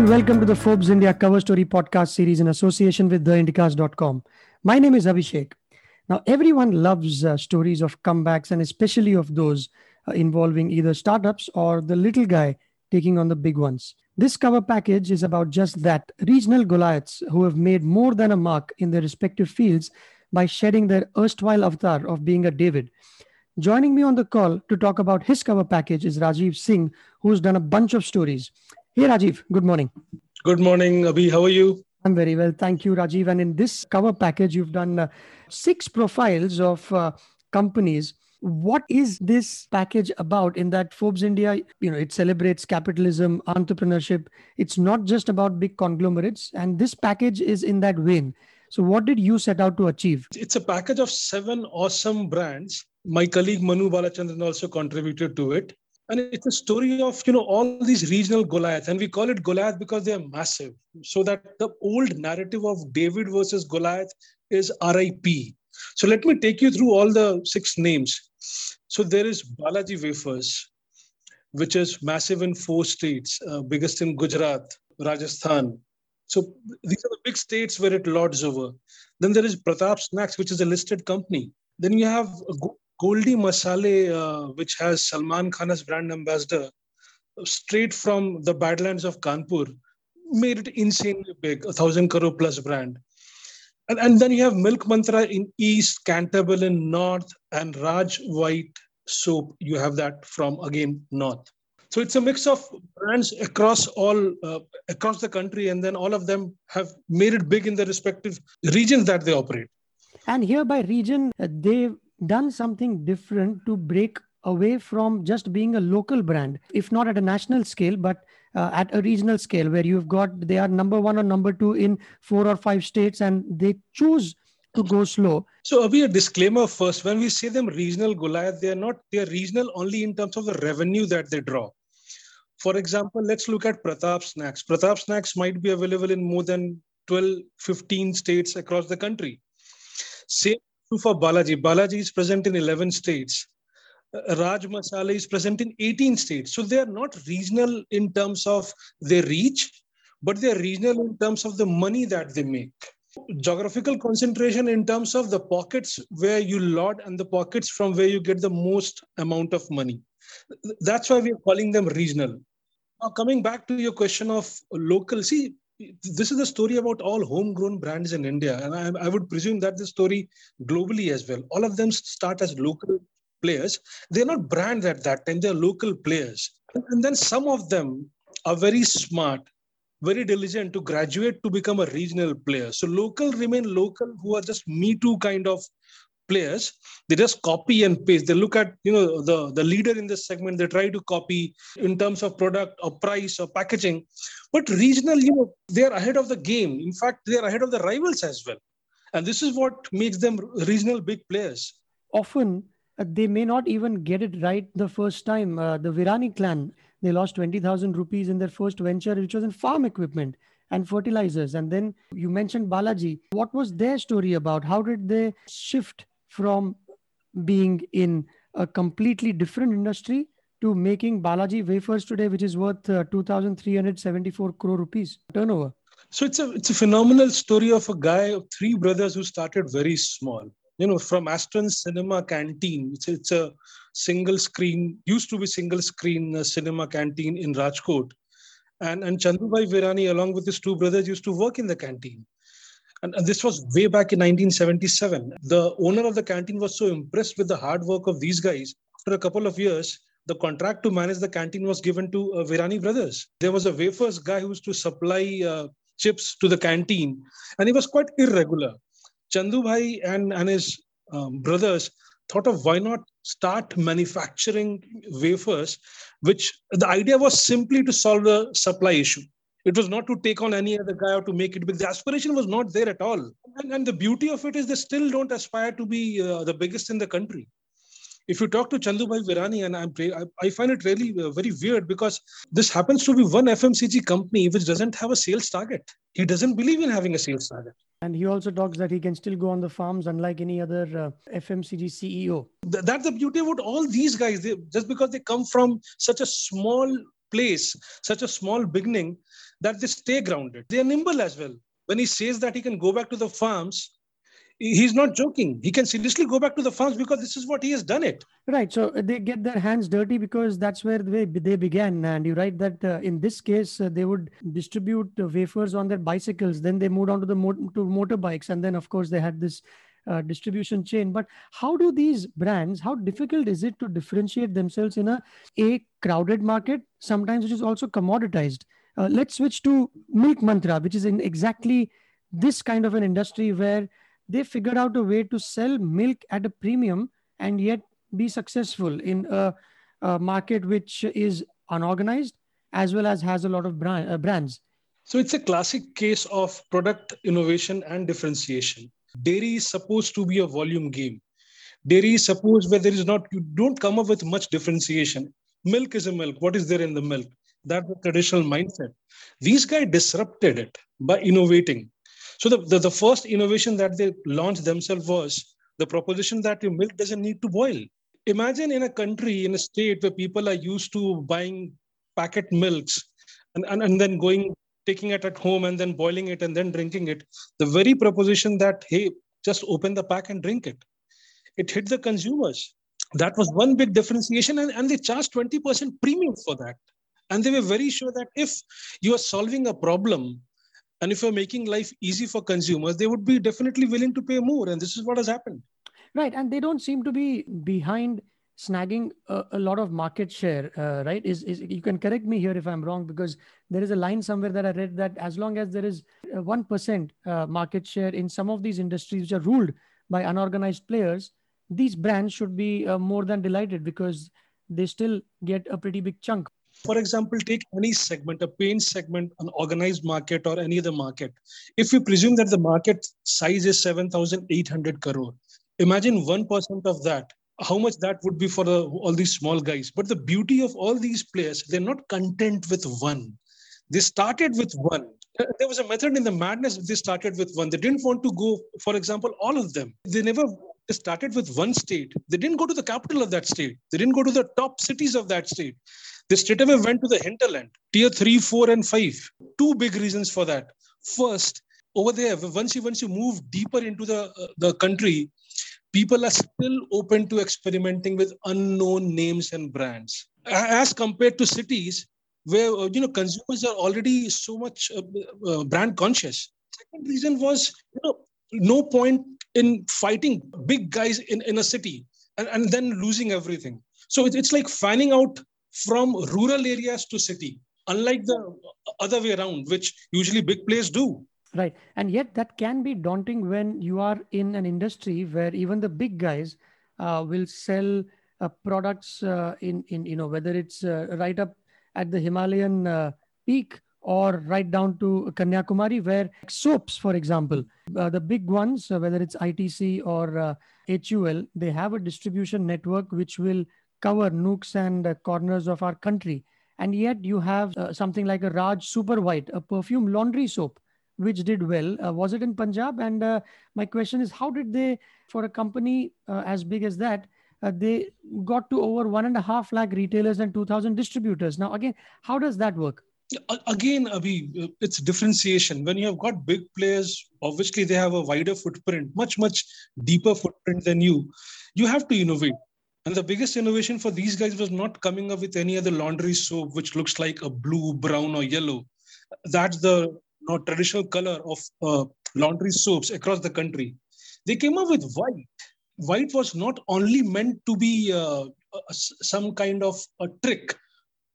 and welcome to the Forbes India Cover Story podcast series in association with theindicast.com. My name is Abhishek. Now, everyone loves uh, stories of comebacks and especially of those uh, involving either startups or the little guy taking on the big ones. This cover package is about just that regional Goliaths who have made more than a mark in their respective fields by shedding their erstwhile avatar of being a David. Joining me on the call to talk about his cover package is Rajiv Singh, who's done a bunch of stories. Hey, Rajiv, good morning. Good morning, Abhi. How are you? I'm very well. Thank you, Rajiv. And in this cover package, you've done uh, six profiles of uh, companies. What is this package about in that Forbes India, you know, it celebrates capitalism, entrepreneurship. It's not just about big conglomerates. And this package is in that vein. So, what did you set out to achieve? It's a package of seven awesome brands. My colleague Manu Balachandran also contributed to it and it's a story of you know all these regional goliaths. And we call it goliath because they are massive. So that the old narrative of david versus goliath is rip so let me take you through all the six names. So there is balaji wafers which is massive in four states uh, biggest in gujarat rajasthan. So these are the big states where it lords over. Then there is pratap snacks which is a listed company. Then you have Goldie Masale, uh, which has Salman Khan as brand ambassador, straight from the Badlands of Kanpur, made it insanely big, a thousand crore plus brand. And, and then you have Milk Mantra in East, Canterville in North, and Raj White Soap. You have that from again North. So it's a mix of brands across all uh, across the country, and then all of them have made it big in the respective regions that they operate. And here by region, uh, they done something different to break away from just being a local brand, if not at a national scale, but uh, at a regional scale, where you've got they are number one or number two in four or five states, and they choose to go slow. So, Abhi, a disclaimer first. When we say them regional Goliath, they are not they are regional only in terms of the revenue that they draw. For example, let's look at Pratap Snacks. Pratap Snacks might be available in more than 12, 15 states across the country. Same for Balaji. Balaji is present in 11 states. Raj Masala is present in 18 states. So they are not regional in terms of their reach, but they are regional in terms of the money that they make. Geographical concentration in terms of the pockets where you lord and the pockets from where you get the most amount of money. That's why we are calling them regional. Now, coming back to your question of local, see, this is the story about all homegrown brands in India, and I, I, would presume that the story globally as well. All of them start as local players. They're not brands at that time; they're local players, and then some of them are very smart, very diligent to graduate to become a regional player. So local remain local, who are just me too kind of players they just copy and paste they look at you know the the leader in this segment they try to copy in terms of product or price or packaging but regional you know they are ahead of the game in fact they are ahead of the rivals as well and this is what makes them regional big players often uh, they may not even get it right the first time uh, the virani clan they lost 20000 rupees in their first venture which was in farm equipment and fertilizers. And then you mentioned Balaji. What was their story about? How did they shift from being in a completely different industry to making Balaji wafers today, which is worth uh, 2,374 crore rupees turnover. So it's a it's a phenomenal story of a guy of three brothers who started very small. You know, from Astron Cinema Canteen. It's, it's a single screen, used to be single screen uh, cinema canteen in Rajkot. And, and Chandubhai Virani, along with his two brothers, used to work in the canteen. And, and, this was way back in 1977. The owner of the canteen was so impressed with the hard work of these guys. After a couple of years, the contract to manage the canteen was given to uh, Virani brothers. There was a wafers guy who used to supply uh, chips to the canteen, and he was quite irregular. Chandu Bhai and, and his um, brothers thought of why not start manufacturing wafers, which the idea was simply to solve the supply issue. It was not to take on any other guy or to make it big. The aspiration was not there at all. And, and the beauty of it is they still don't aspire to be uh, the biggest in the country. If you talk to Chandubhai Virani, and I'm, I, I find it really uh, very weird because this happens to be one FMCG company which doesn't have a sales target. He doesn't believe in having a sales target. And he also talks that he can still go on the farms unlike any other uh, FMCG CEO. Th- that's the beauty about all these guys. They, just because they come from such a small place, such a small beginning, that they stay grounded. They are nimble as well. When he says that he can go back to the farms, he's not joking. He can seriously go back to the farms because this is what he has done it. Right. So uh, they get their hands dirty because that's where they, they began. And you write that uh, in this case, uh, they would distribute wafers on their bicycles. Then they moved on to the mo- to motorbikes. And then, of course, they had this uh, distribution chain. But how do these brands, how difficult is it to differentiate themselves in a, a crowded market, sometimes which is also commoditized? Uh, let's switch to Milk Mantra, which is in exactly this kind of an industry where they figured out a way to sell milk at a premium and yet be successful in a, a market which is unorganized as well as has a lot of brand, uh, brands. So it's a classic case of product innovation and differentiation. Dairy is supposed to be a volume game. Dairy is supposed where there is not, you don't come up with much differentiation. Milk is a milk. What is there in the milk? That's the traditional mindset. These guys disrupted it by innovating. So the, the, the first innovation that they launched themselves was the proposition that your milk doesn't need to boil. Imagine in a country, in a state where people are used to buying packet milks and, and, and then going taking it at home and then boiling it and then drinking it. The very proposition that hey just open the pack and drink it. It hit the consumers. That was one big differentiation and, and they charged 20% premium for that. And they were very sure that if you are solving a problem and if you're making life easy for consumers they would be definitely willing to pay more. And this is what has happened. Right. And they don't seem to be behind snagging a, a lot of market share, uh, right? Is, is you can correct me here if I'm wrong because there is a line somewhere that I read that as long as there is one uh, market share in some of these industries which are ruled by unorganized players, these brands should be uh, more than delighted because they still get a pretty big chunk. For example, take any segment, a paint segment, an organized market, or any other market. If you presume that the market size is 7,800 crore, imagine 1% of that how much that would be for all these small guys. But the beauty of all these players, they're not content with one. They started with one. There was a method in the madness. They started with one. They didn't want to go, for example, all of them. They never started with one state. They didn't go to the capital of that state. They didn't go to the top cities of that state. They straight away went to the hinterland, tier three, four, and five. Two big reasons for that. First, over there, once you once you move deeper into the uh, the country, people are still open to experimenting with unknown names and brands. As compared to cities where uh, you know consumers are already so much uh, uh, brand conscious. Second reason was you know no point in fighting big guys in, in a city and, and then losing everything. So it, it's like fanning out from rural areas to city unlike the other way around which usually big players do Right. And yet that can be daunting when you are in an industry where even the big guys uh, will sell uh, products uh, in, in, you know, whether it's uh, right up at the Himalayan uh, peak or right down to Kanyakumari, where soaps, for example, uh, the big ones, whether it's ITC or HUL, they have a distribution network which will cover nooks and corners of our country. And yet you have something like a Raj Super White, a perfume laundry soap which did well. Uh, was it in Punjab? And uh, my question is, how did they, for a company uh, as big as that, uh, they got to over one and a half lakh retailers and 2,000 distributors. Now, again, how does that work? Again, Abhi, uh, it's differentiation. When you have got big players, obviously they have a wider footprint, much, much deeper footprint than you. You have to innovate. And the biggest innovation for these guys was not coming up with any other laundry soap which looks like a blue, brown, or yellow. That's the know, traditional color of uh, laundry soaps across the country. They came up with white. White was not only meant to be uh, some kind of a trick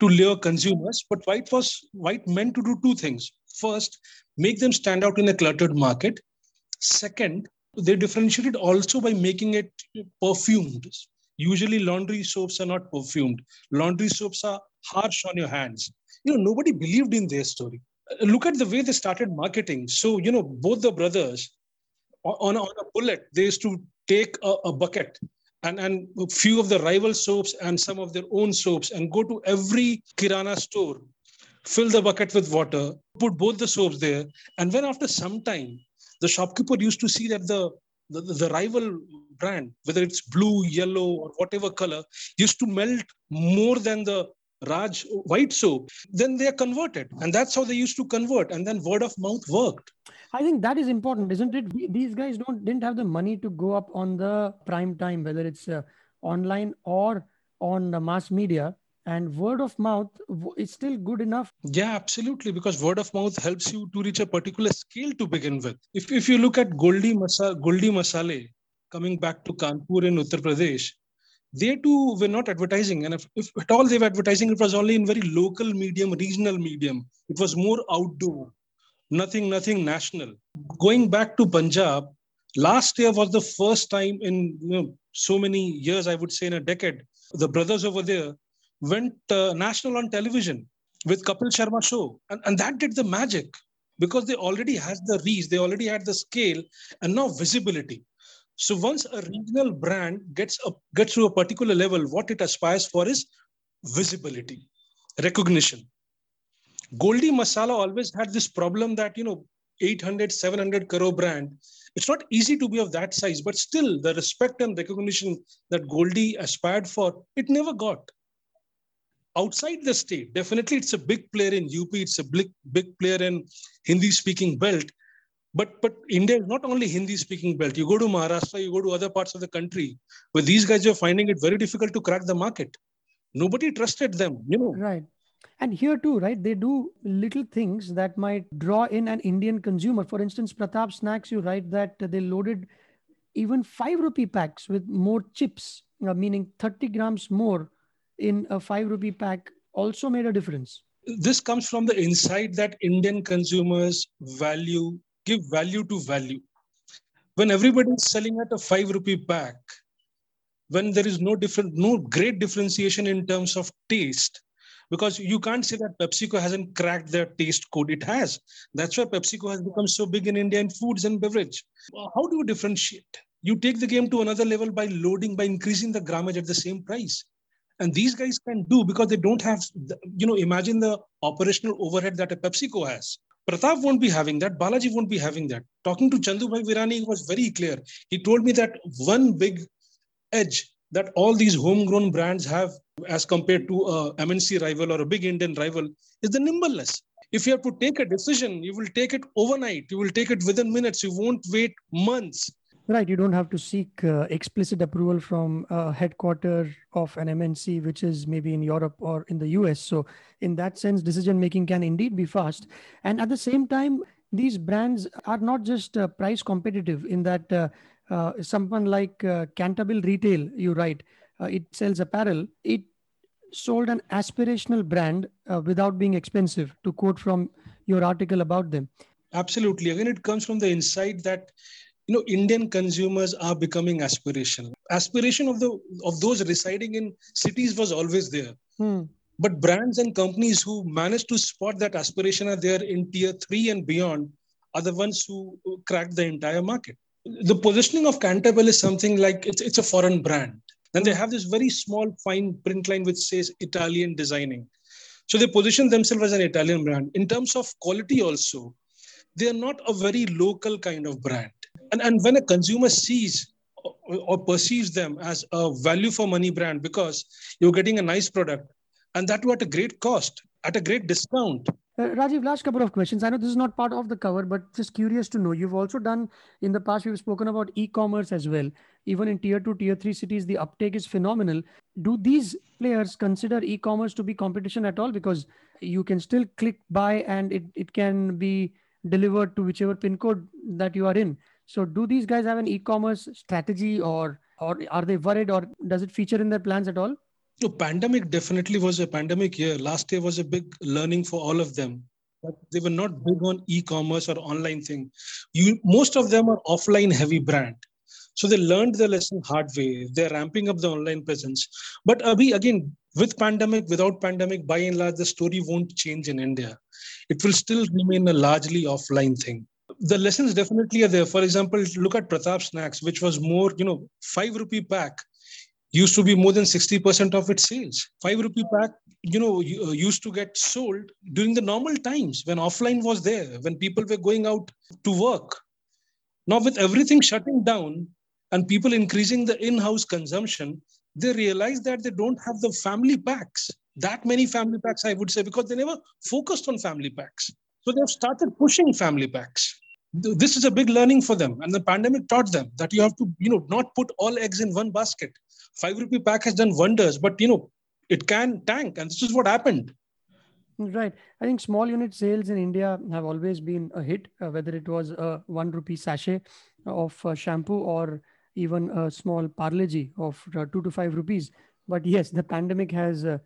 to lure consumers, but white was white meant to do two things. First, make them stand out in a cluttered market. Second, they differentiated also by making it perfumed. Usually, laundry soaps are not perfumed. Laundry soaps are harsh on your hands. You know, nobody believed in their story look at the way they started marketing. So, you know, both the brothers on, on a bullet, they used to take a, a bucket and, and a few of the rival soaps and some of their own soaps and go to every Kirana store, fill the bucket with water, put both the soaps there. And when after some time, the shopkeeper used to see that the, the, the rival brand, whether it's blue, yellow, or whatever color, used to melt more than the Raj white soap, then they are converted. And that's how they used to convert. And then word of mouth worked. I think that is important, isn't it? These guys don't didn't have the money to go up on the prime time, whether it's uh, online or on the mass media. And word of mouth is still good enough. Yeah, absolutely. Because word of mouth helps you to reach a particular scale to begin with. If, if you look at Goldie, Masa, Goldie Masale, coming back to Kanpur in Uttar Pradesh, they too were not advertising. And if, if at all they were advertising, it was only in very local medium, regional medium. It was more outdoor, nothing, nothing national. Going back to Punjab, last year was the first time in you know, so many years, I would say in a decade, the brothers over there went uh, national on television with Kapil Sharma show. And, and that did the magic because they already had the reach, they already had the scale and now visibility. So once a regional brand gets up, gets to a particular level, what it aspires for is visibility, recognition. Goldie Masala always had this problem that, you know, 800, 700 crore brand, it's not easy to be of that size, but still the respect and recognition that Goldie aspired for, it never got. Outside the state, definitely it's a big player in UP, it's a big, big player in Hindi speaking belt, but but India is not only Hindi speaking belt. You go to Maharashtra, you go to other parts of the country where these guys are finding it very difficult to crack the market. Nobody trusted them, you know. Right. And here too, right? They do little things that might draw in an Indian consumer. For instance, Pratap Snacks, you write that they loaded even five rupee packs with more chips, uh, meaning 30 grams more in a five rupee pack, also made a difference. This comes from the insight that Indian consumers value give value to value. When everybody is selling at a five rupee pack, when there is no different, no great differentiation in terms of taste, because you can't say that PepsiCo hasn't cracked their taste code. It has. That's why PepsiCo has become so big in India in foods and beverage. How do you differentiate? You take the game to another level by loading, by increasing the grammage at the same price. And these guys can do because they don't have, you know, imagine the operational overhead that a PepsiCo has. Pratap won't be having that. Balaji won't be having that. Talking to Chandubhai Virani was very clear. He told me that one big edge that all these homegrown brands have as compared to a MNC rival or a big Indian rival is the nimbleness. If you have to take a decision, you will take it overnight. You will take it within minutes. You won't wait months. Right. You don't have to seek uh, explicit approval from a headquarter of an MNC, which is maybe in Europe or in the US. So, in that sense, decision making can indeed be fast. And at the same time, these brands are not just uh, price competitive in that uh, uh someone like uh, Canterville Retail, you write, uh, it sells apparel. It sold an aspirational brand without being expensive, to quote from your article about them. Absolutely. Again, it comes from the insight that you know indian consumers are becoming aspirational. Aspiration of the of those residing in cities was always there. Hmm. but brands and companies who managed to spot that aspiration are there in tier 3 and beyond are the ones who crack the entire market. The positioning of canterville is something like it's, it's a foreign brand. Then they have this very small fine print line which says italian designing. So they position themselves as an italian brand. In terms of quality also they are not a very local kind of brand and, and when a consumer sees or perceives them as a value for money brand because you're getting a nice product and that at a great cost, at a great discount. Uh, Rajiv, last couple of questions. I know this is not part of the cover, but just curious to know. You've also done in the past, we've spoken about e commerce as well. Even in tier two, tier three cities, the uptake is phenomenal. Do these players consider e commerce to be competition at all? Because you can still click buy and it, it can be delivered to whichever pin code that you are in. So do these guys have an e-commerce strategy or or are they worried or does it feature in their plans at all? No, pandemic definitely was a pandemic year. Last year was a big learning for all of them. They were not big on e-commerce or online thing. You most of them are offline heavy brand. So they learned the lesson hard way. They're ramping up the online presence. But uh, Abhi, again, with pandemic, without pandemic, by and large, the story won't change in India. It will still remain a largely offline thing the lessons definitely are there. For example, look at Pratap Snacks, which was more, you know, five rupee pack used to be more than 60% of its sales. Five rupee pack, you know, uh, used to get sold during the normal times when offline was there, when people were going out to work. Now, with everything shutting down and people increasing the in house consumption, they realize that they don't have the family packs. that many family packs, I would say, because they never focused on family packs. So they've started pushing family packs. This is a big learning for them. And the pandemic taught them that you have to, you know, not put all eggs in one basket. Five rupee pack has done wonders, but you know, it can tank. And this is what happened. Right. I think small unit sales in India have always been a hit, uh, whether it was a one rupee sachet of uh, shampoo or even a small Parle-G of uh, two to five rupees. But yes, the pandemic has uh,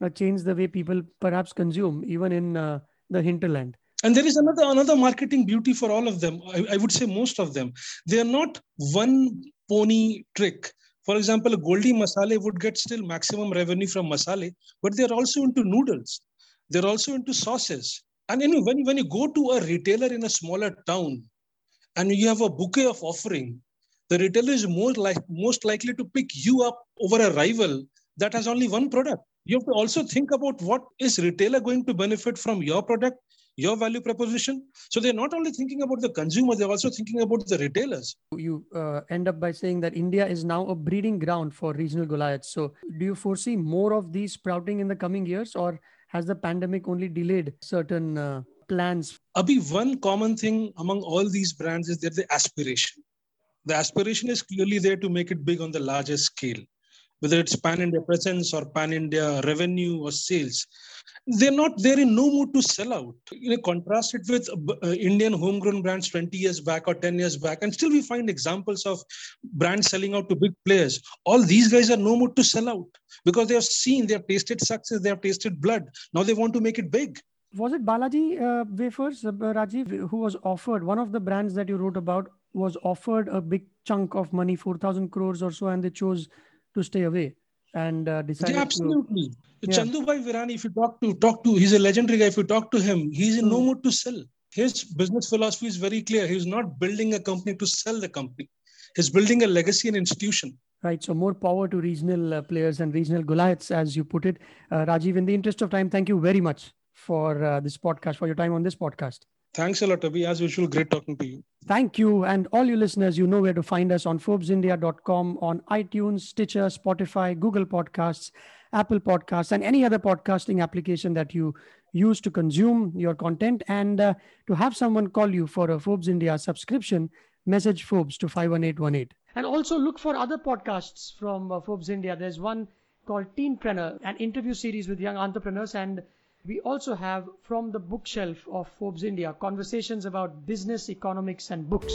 uh, changed the way people perhaps consume, even in uh, the hinterland. And there is another another marketing beauty for all of them. I, I would say most of them. They are not one pony trick. For example, a Goldie Masale would get still maximum revenue from masale, but they are also into noodles. They're also into sauces. And you know, when, when you go to a retailer in a smaller town and you have a bouquet of offering, the retailer is more like most likely to pick you up over a rival that has only one product. You have to also think about what is retailer going to benefit from your product, your value proposition. So they're not only thinking about the consumer, they're also thinking about the retailers. You uh, end up by saying that India is now a breeding ground for regional Goliaths. So do you foresee more of these sprouting in the coming years, or has the pandemic only delayed certain uh, plans? Abhi, one common thing among all these brands is that the aspiration. The aspiration is clearly there to make it big on the larger scale whether it's pan India presence or pan India revenue or sales, they're not they're in no mood to sell out. You know, contrast it with uh, Indian homegrown brands 20 years back or 10 years back, and still we find examples of brands selling out to big players. All these guys are no mood to sell out because they have seen, they have tasted success, they have tasted blood. Now they want to make it big was it Balaji uh, Wafers, uh, Rajiv, who was offered one of the brands that you wrote about was offered a big chunk of money, 4,000 crores or so, and they chose to stay away and uh, decided yeah, absolutely. To, yeah. Chandubhai Virani, if you talk to talk to, he's a legendary guy. If you talk to him, he's in mm. no hmm. mood to sell. His business philosophy is very clear. He's not building a company to sell the company. He's building a legacy and institution. Right. So more power to regional uh, players and regional Goliaths, as you put it. Uh, Rajiv, in the interest of time, thank you very much for uh, this podcast, for your time on this podcast. Thanks a lot, Abhi. As usual, great talking to you. Thank you. And all you listeners, you know where to find us on ForbesIndia.com, on iTunes, Stitcher, Spotify, Google Podcasts, Apple Podcasts, and any other podcasting application that you use to consume your content. And uh, to have someone call you for a Forbes India subscription, message Forbes to 51818. And also look for other podcasts from uh, Forbes India. There's one called Teenpreneur, an interview series with young entrepreneurs and we also have from the bookshelf of Forbes India conversations about business, economics, and books.